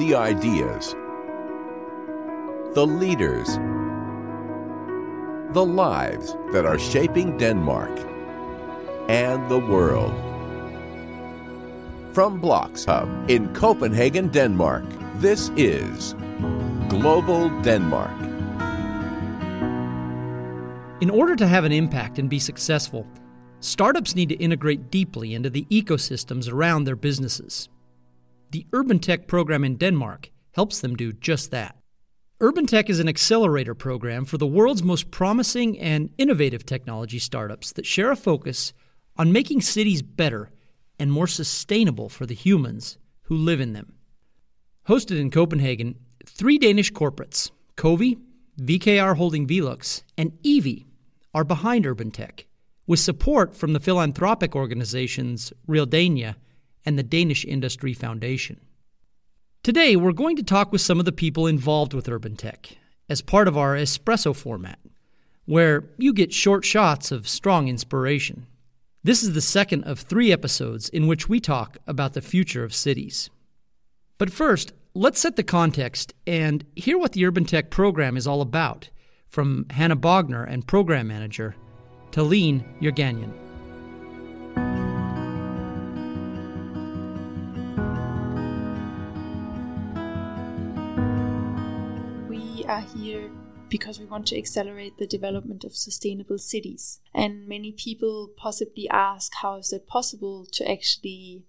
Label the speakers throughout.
Speaker 1: the ideas, the leaders, the lives that are shaping Denmark and the world. From BloxHub in Copenhagen, Denmark, this is Global Denmark.
Speaker 2: In order to have an impact and be successful, startups need to integrate deeply into the ecosystems around their businesses. The Urban Tech program in Denmark helps them do just that. Urban Tech is an accelerator program for the world's most promising and innovative technology startups that share a focus on making cities better and more sustainable for the humans who live in them. Hosted in Copenhagen, three Danish corporates, COWI, VKR Holding Velux, and EWII, are behind Urban Tech, with support from the philanthropic organizations Realdania and the Danish Industry Foundation. Today, we're going to talk with some of the people involved with Urban Tech as part of our espresso format, where you get short shots of strong inspiration. This is the second of three episodes in which we talk about the future of cities. But first, let's set the context and hear what the Urban Tech program is all about from Hannah Bogner and program manager to Leen Yerganian.
Speaker 3: Are here because we want to accelerate the development of sustainable cities. And many people possibly ask how is it possible to actually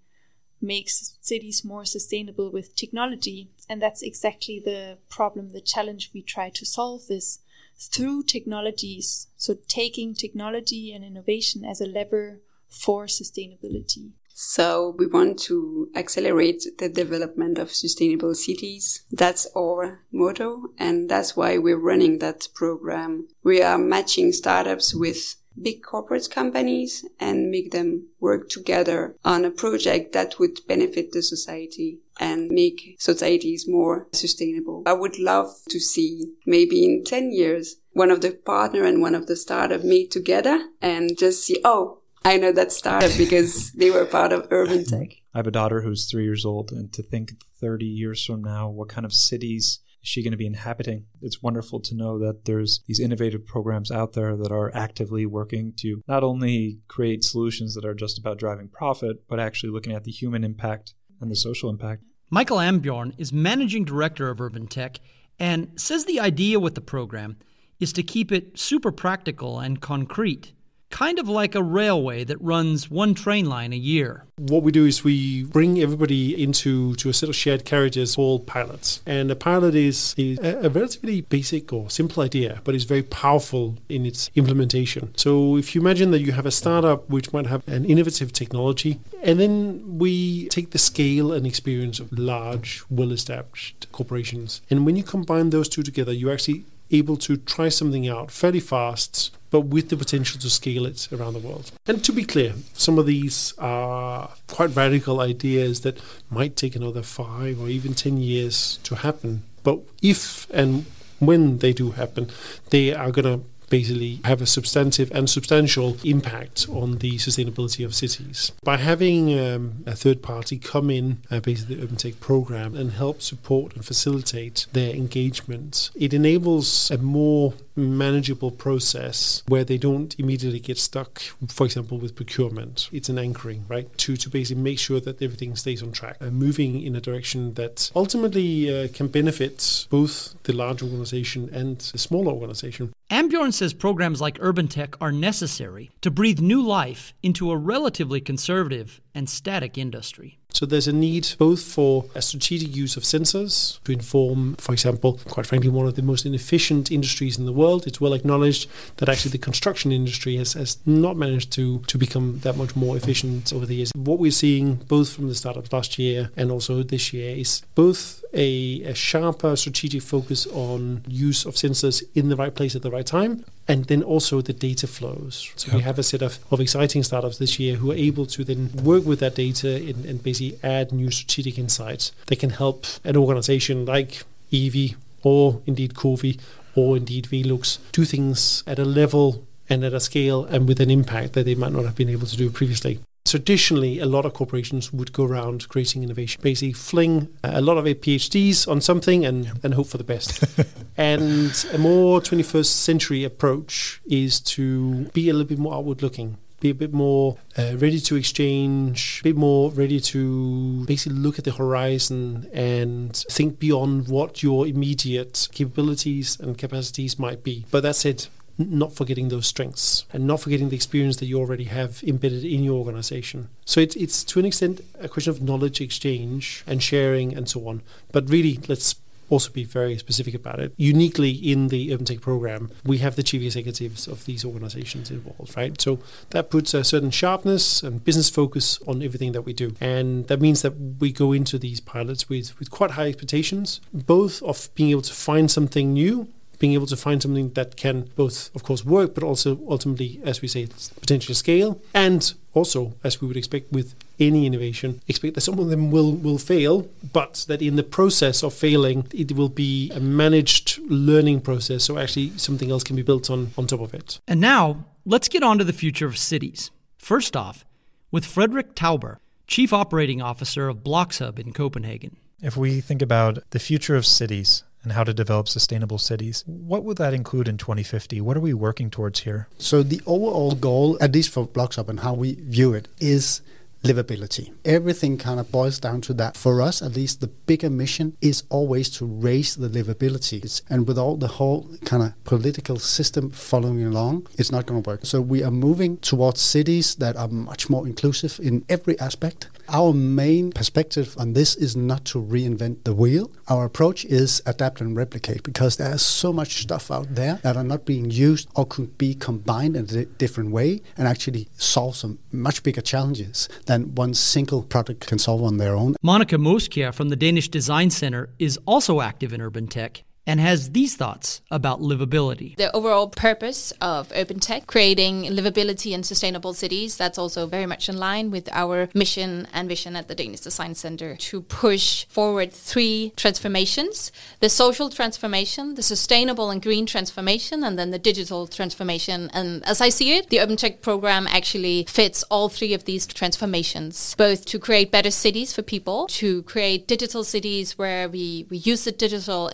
Speaker 3: make cities more sustainable with technology? And that's exactly the problem, the challenge we try to solve is through technologies. So taking technology and innovation as a lever for sustainability.
Speaker 4: So we want to accelerate the development of sustainable cities. That's our motto. And that's why we're running that program. We are matching startups with big corporate companies and make them work together on a project that would benefit the society and make societies more sustainable. I would love to see maybe in 10 years one of the partner and one of the startup meet together and just see, oh, I know that startup because they were part of Urban Tech.
Speaker 5: I have a daughter who's three years old, and to think 30 years from now, what kind of cities is she going to be inhabiting? It's wonderful to know that there's these innovative programs out there that are actively working to not only create solutions that are just about driving profit, but actually looking at the human impact and the social impact.
Speaker 2: Michael Ambjorn is managing director of Urban Tech and says the idea with the program is to keep it super practical and concrete kind of like a railway that runs one train line a year.
Speaker 6: What we do is we bring everybody into to a set of shared carriages called pilots. And a pilot is, is a, relatively basic or simple idea, but it's very powerful in its implementation. So if you imagine that you have a startup which might have an innovative technology, and then we take the scale and experience of large, well established corporations. And when you combine those two together, you actually able to try something out fairly fast, but with the potential to scale it around the world. And to be clear, some of these are quite radical ideas that might take another five or even 10 years to happen. But if and when they do happen, they are going to basically have a substantive and substantial impact on the sustainability of cities. By having um, a third party come in, uh, basically the Urban Tech program, and help support and facilitate their engagement, it enables a more manageable process where they don't immediately get stuck, for example, with procurement. It's an anchoring, right? To, to basically make sure that everything stays on track and moving in a direction that ultimately uh, can benefit both the large organization and the smaller organization.
Speaker 2: Ambjorn says programs like Urban Tech are necessary to breathe new life into a relatively conservative and static industry.
Speaker 6: So there's a need both for a strategic use of sensors to inform, for example, quite frankly, one of the most inefficient industries in the world. It's well acknowledged that actually the construction industry has, has not managed to, to become that much more efficient over the years. What we're seeing both from the startups last year and also this year is both a, a sharper strategic focus on use of sensors in the right place at the right time, and then also the data flows. So yep. we have a set of, of exciting startups this year who are able to then work with that data and, and basically add new strategic insights that can help an organization like EWII or indeed COWI or indeed Velux do things at a level and at a scale and with an impact that they might not have been able to do previously. Traditionally, a lot of corporations would go around creating innovation, basically fling a lot of PhDs on something and, and hope for the best. and a more 21st century approach is to be a little bit more outward looking be a bit more uh, ready to exchange, a bit more ready to basically look at the horizon and think beyond what your immediate capabilities and capacities might be. But that's said, not forgetting those strengths and not forgetting the experience that you already have embedded in your organization. So it's, it's to an extent a question of knowledge exchange and sharing and so on. But really, let's also be very specific about it. Uniquely in the Urban Tech program, we have the chief executives of these organizations involved, right? So that puts a certain sharpness and business focus on everything that we do. And that means that we go into these pilots with, with quite high expectations, both of being able to find something new being able to find something that can both, of course, work, but also ultimately, as we say, potentially scale. And also, as we would expect with any innovation, expect that some of them will, will fail, but that in the process of failing, it will be a managed learning process. So actually, something else can be built on, on top of it.
Speaker 2: And now, let's get on to the future of cities. First off, with Frederick Tauber, Chief Operating Officer of BloxHub in Copenhagen.
Speaker 5: If we think about the future of cities, and how to develop sustainable cities. What would that include in 2050? What are we working towards here?
Speaker 7: So, the overall goal, at least for BloxHub and how we view it, is livability. Everything kind of boils down to that. For us, at least, the bigger mission is always to raise the livability. And with all the whole kind of political system following along, it's not going to work. So we are moving towards cities that are much more inclusive in every aspect. Our main perspective on this is not to reinvent the wheel. Our approach is adapt and replicate because there's so much stuff out there that are not being used or could be combined in a different way and actually solve some much bigger challenges than one single product can solve on their own.
Speaker 2: Monica Moskja from the Danish Design Center is also active in urban tech and has these thoughts about livability.
Speaker 8: The overall purpose of urban tech, creating livability and sustainable cities, that's also very much in line with our mission and vision at the Danish Design Center to push forward three transformations the social transformation, the sustainable and green transformation, and then the digital transformation. And as I see it, the urban tech program actually fits all three of these transformations, both to create better cities for people, to create digital cities where we, we use the digital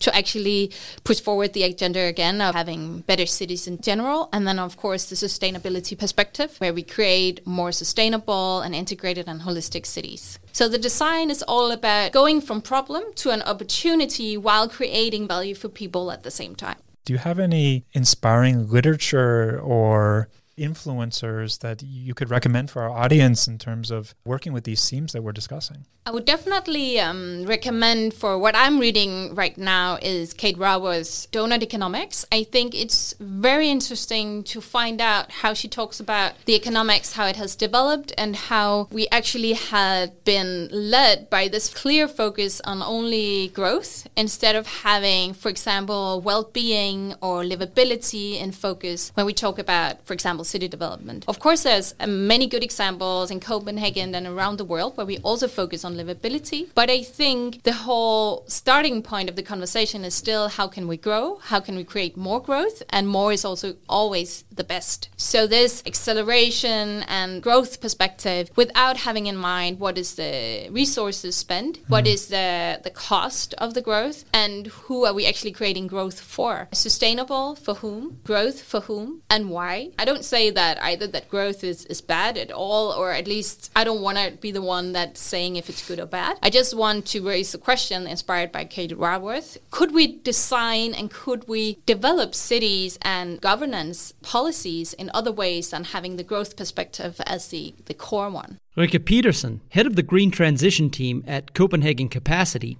Speaker 8: to actually push forward the agenda again of having better cities in general. And then, of course, the sustainability perspective, where we create more sustainable and integrated and holistic cities. So the design is all about going from problem to an opportunity while creating value for people at the same time.
Speaker 5: Do you have any inspiring literature or influencers that you could recommend for our audience in terms of working with these themes that we're discussing?
Speaker 8: I would definitely um, recommend for what I'm reading right now is Kate Raworth's Doughnut Economics. I think it's very interesting to find out how she talks about the economics, how it has developed, and how we actually had been led by this clear focus on only growth instead of having, for example, well-being or livability in focus when we talk about, for example, city development. Of course, there's uh, many good examples in Copenhagen and around the world where we also focus on livability. But I think the whole starting point of the conversation is still how can we grow? How can we create more growth? And more is also always the best. So this acceleration and growth perspective without having in mind what is the resources spent, what is the, the cost of the growth, and who are we actually creating growth for? Sustainable for whom? Growth for whom? And why? I don't say say that either that growth is, is bad at all, or at least I don't want to be the one that's saying if it's good or bad. I just want to raise a question inspired by Kate Raworth. Could we design and could we develop cities and governance policies in other ways than having the growth perspective as the, the core one?
Speaker 2: Rikke Peterson, head of the Green Transition Team at Copenhagen Capacity,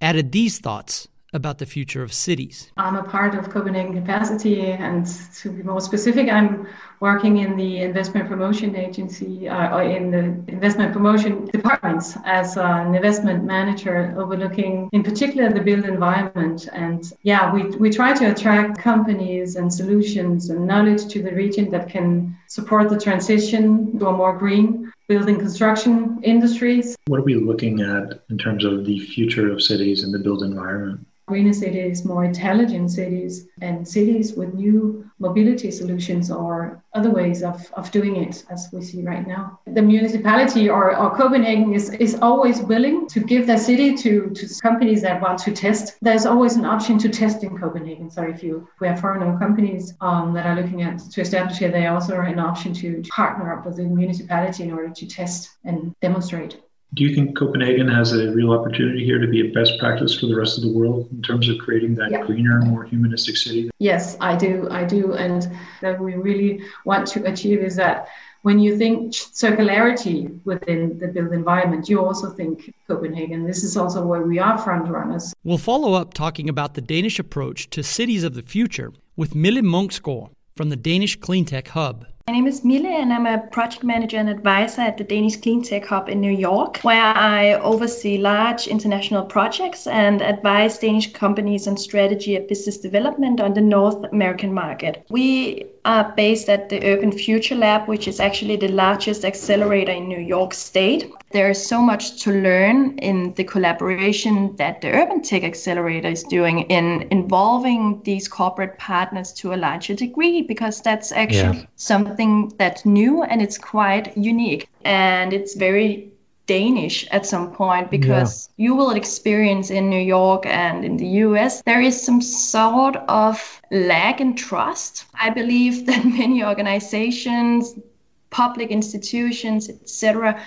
Speaker 2: added these thoughts about the future of cities.
Speaker 9: I'm a part of Copenhagen Capacity, and to be more specific, I'm working in the investment promotion agency uh, or in the investment promotion departments as an investment manager overlooking in particular the built environment. And yeah we, we try to attract companies and solutions and knowledge to the region that can support the transition to a more green building construction industries.
Speaker 10: What are we looking at in terms of the future of cities and the built environment?
Speaker 9: Greener cities, more intelligent cities, and cities with new mobility solutions or other ways of, of doing it as we see right now. The municipality or, or Copenhagen is, is always willing to give their city to, to companies that want to test. There's always an option to test in Copenhagen. So if you we have foreign companies um, that are looking at to establish here, they also are an option to partner up with the municipality in order to test and demonstrate.
Speaker 10: Do you think Copenhagen has a real opportunity here to be a best practice for the rest of the world in terms of creating that yeah. greener, more humanistic city?
Speaker 9: Yes, I do. I do. And that we really want to achieve is that when you think circularity within the built environment, you also think Copenhagen. This is also where we are front runners.
Speaker 2: We'll follow up talking about the Danish approach to cities of the future with Mille Munksgaard from the Danish Cleantech Hub.
Speaker 11: My name is Mille, and I'm a project manager and advisor at the Danish Clean Tech Hub in New York, where I oversee large international projects and advise Danish companies on strategy and business development on the North American market. We are based at the Urban Future Lab, which is actually the largest accelerator in New York State. There is so much to learn in the collaboration that the Urban Tech Accelerator is doing in involving these corporate partners to a larger degree, because that's actually yeah. something that's new and it's quite unique. And it's very Danish at some point because yeah. you will experience in New York and in the US there is some sort of lack in trust. I believe that many organizations, public institutions, etc.,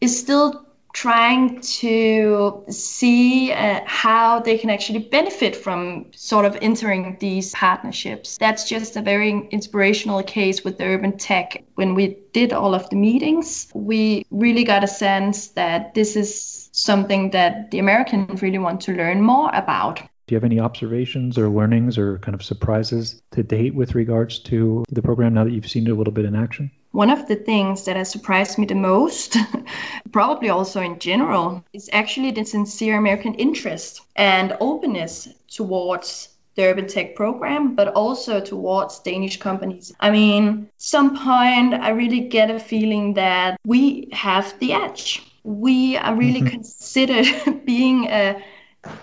Speaker 11: is still trying to see uh, how they can actually benefit from sort of entering these partnerships. That's just a very inspirational case with the urban tech. When we did all of the meetings, we really got a sense that this is something that the Americans really want to learn more about.
Speaker 5: Do you have any observations or learnings or kind of surprises to date with regards to the program now that you've seen it a little bit in action?
Speaker 11: One of the things that has surprised me the most, probably also in general, is actually the sincere American interest and openness towards the urban tech program, but also towards Danish companies. I mean, some point I really get a feeling that we have the edge. We are really mm-hmm. considered being a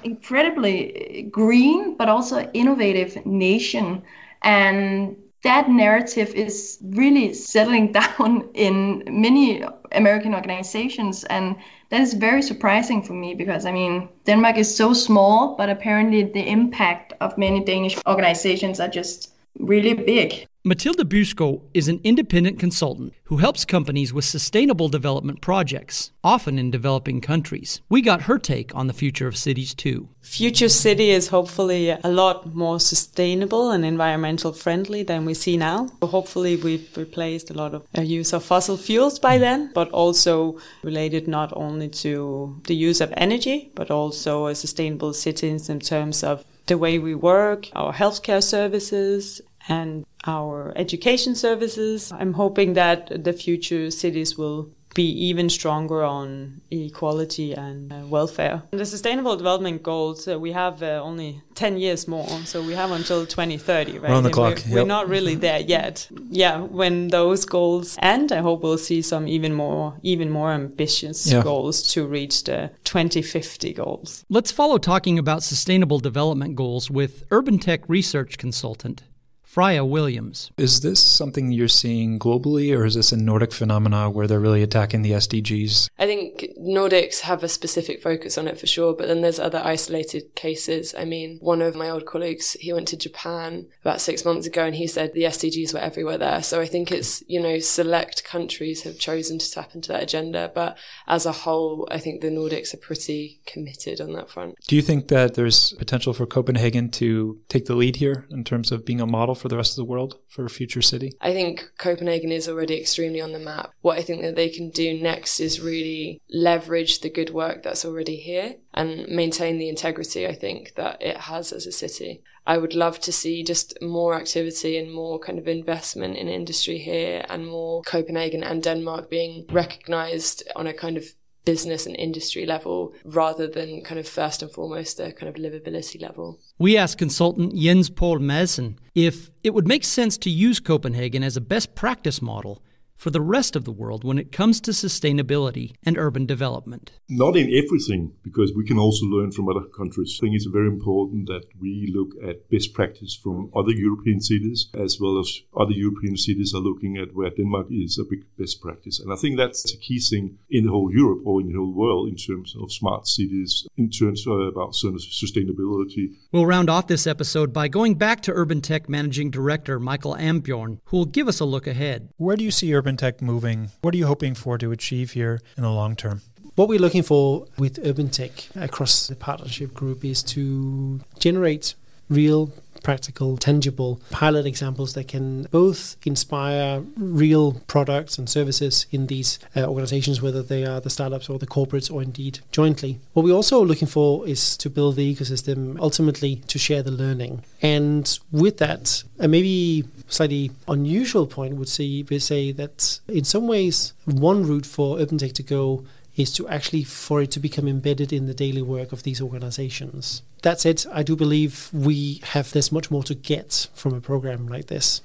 Speaker 11: incredibly eh, green but also innovative nation and that narrative is really settling down in many American organizations. And that is very surprising for me because, I mean, Denmark is so small, but apparently the impact of many Danish organizations are just really big.
Speaker 2: Mathilde Byskov is an independent consultant who helps companies with sustainable development projects, often in developing countries. We got her take on the future of cities too.
Speaker 12: Future city is hopefully a lot more sustainable and environmental friendly than we see now. Hopefully we've replaced a lot of uh, use of fossil fuels by then, but also related not only to the use of energy, but also a sustainable cities in terms of the way we work, our healthcare services, and our education services. I'm hoping that the future cities will be even stronger on equality and uh, welfare. And the Sustainable Development Goals, uh, we have uh, only 10 years more, so we have until 2030, right?
Speaker 5: We're on the clock.
Speaker 12: We're, yep. we're, not really there yet. Yeah, when those goals end, I hope we'll see some even more, even more ambitious yeah. goals to reach the 2050 goals.
Speaker 2: Let's follow talking about Sustainable Development Goals with Urban Tech Research Consultant Freya Williams.
Speaker 5: Is this something you're seeing globally, or is this a Nordic phenomena where they're really attacking the SDGs?
Speaker 13: I think Nordics have a specific focus on it for sure, but then there's other isolated cases. I mean, one of my old colleagues, he went to Japan about six months ago and he said the SDGs were everywhere there. So I think it's, you know, select countries have chosen to tap into that agenda, but as a whole, I think the Nordics are pretty committed on that front.
Speaker 5: Do you think that there's potential for Copenhagen to take the lead here in terms of being a model for the rest of the world for a future city?
Speaker 13: I think Copenhagen is already extremely on the map. What I think that they can do next is really leverage the good work that's already here and maintain the integrity I think that it has as a city. I would love to see just more activity and more kind of investment in industry here and more Copenhagen and Denmark being recognized on a kind of business and industry level rather than kind of first and foremost a kind of livability level.
Speaker 2: We asked consultant Jens Paul Madsen if it would make sense to use Copenhagen as a best practice model for the rest of the world when it comes to sustainability and urban development.
Speaker 14: Not in everything, because we can also learn from other countries. I think it's very important that we look at best practice from other European cities, as well as other European cities are looking at where Denmark is a big best practice. And I think that's a key thing in the whole Europe or in the whole world in terms of smart cities, in terms of about sustainability.
Speaker 2: We'll round off this episode by going back to Urban Tech Managing Director Michael Ambjorn, who will give us a look ahead.
Speaker 5: Where do you see Urban Tech moving? What are you hoping for to achieve here in the long term?
Speaker 6: What we're looking for with Urban Tech across the partnership group is to generate real practical, tangible pilot examples that can both inspire real products and services in these uh, organizations, whether they are the startups or the corporates or indeed jointly. What we're also looking for is to build the ecosystem ultimately to share the learning. And with that, a maybe slightly unusual point would would say that in some ways, one route for Tech to go is to actually for it to become embedded in the daily work of these organizations. That said, I do believe we have there's much more to get from a program like this.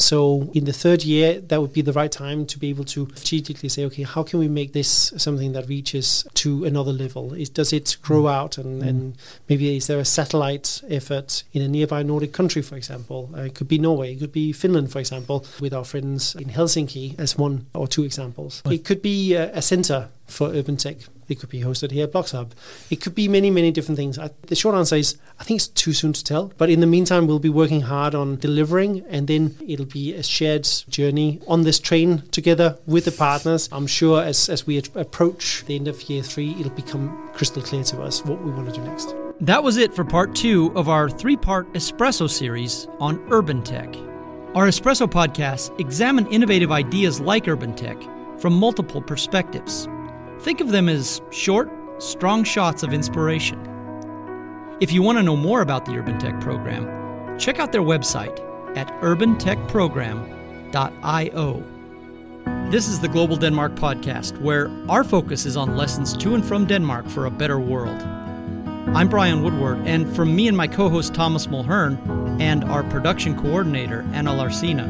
Speaker 6: So in the third year, that would be the right time to be able to strategically say, okay, how can we make this something that reaches to another level? Is, does it grow mm. out and, mm. and maybe is there a satellite effort in a nearby Nordic country, for example? Uh, it could be Norway, it could be Finland, for example, with our friends in Helsinki as one or two examples. Right. It could be a, a center for urban tech it could be hosted here at BloxHub. It could be many, many different things. I, the short answer is I think it's too soon to tell. But in the meantime, we'll be working hard on delivering, and then it'll be a shared journey on this train together with the partners. I'm sure as, as we approach the end of year three, it'll become crystal clear to us what we want to do next.
Speaker 2: That was it for part two of our three part Espresso series on urban tech. Our Espresso podcasts examine innovative ideas like urban tech from multiple perspectives. Think of them as short, strong shots of inspiration. If you want to know more about the Urban Tech program, check out their website at urbantechprogram.io. This is the Global Denmark podcast, where our focus is on lessons to and from Denmark for a better world. I'm Brian Woodward, and from me and my co host Thomas Mulhern and our production coordinator Anna Larsina,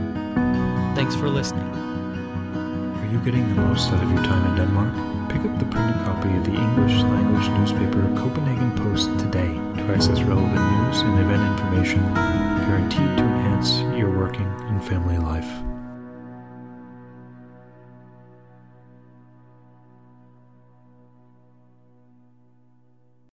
Speaker 2: thanks for listening.
Speaker 5: Are you getting the most out of your time in Denmark? Pick up the printed copy of the English language newspaper Copenhagen Post today to access relevant news and event information guaranteed to enhance your working and family life.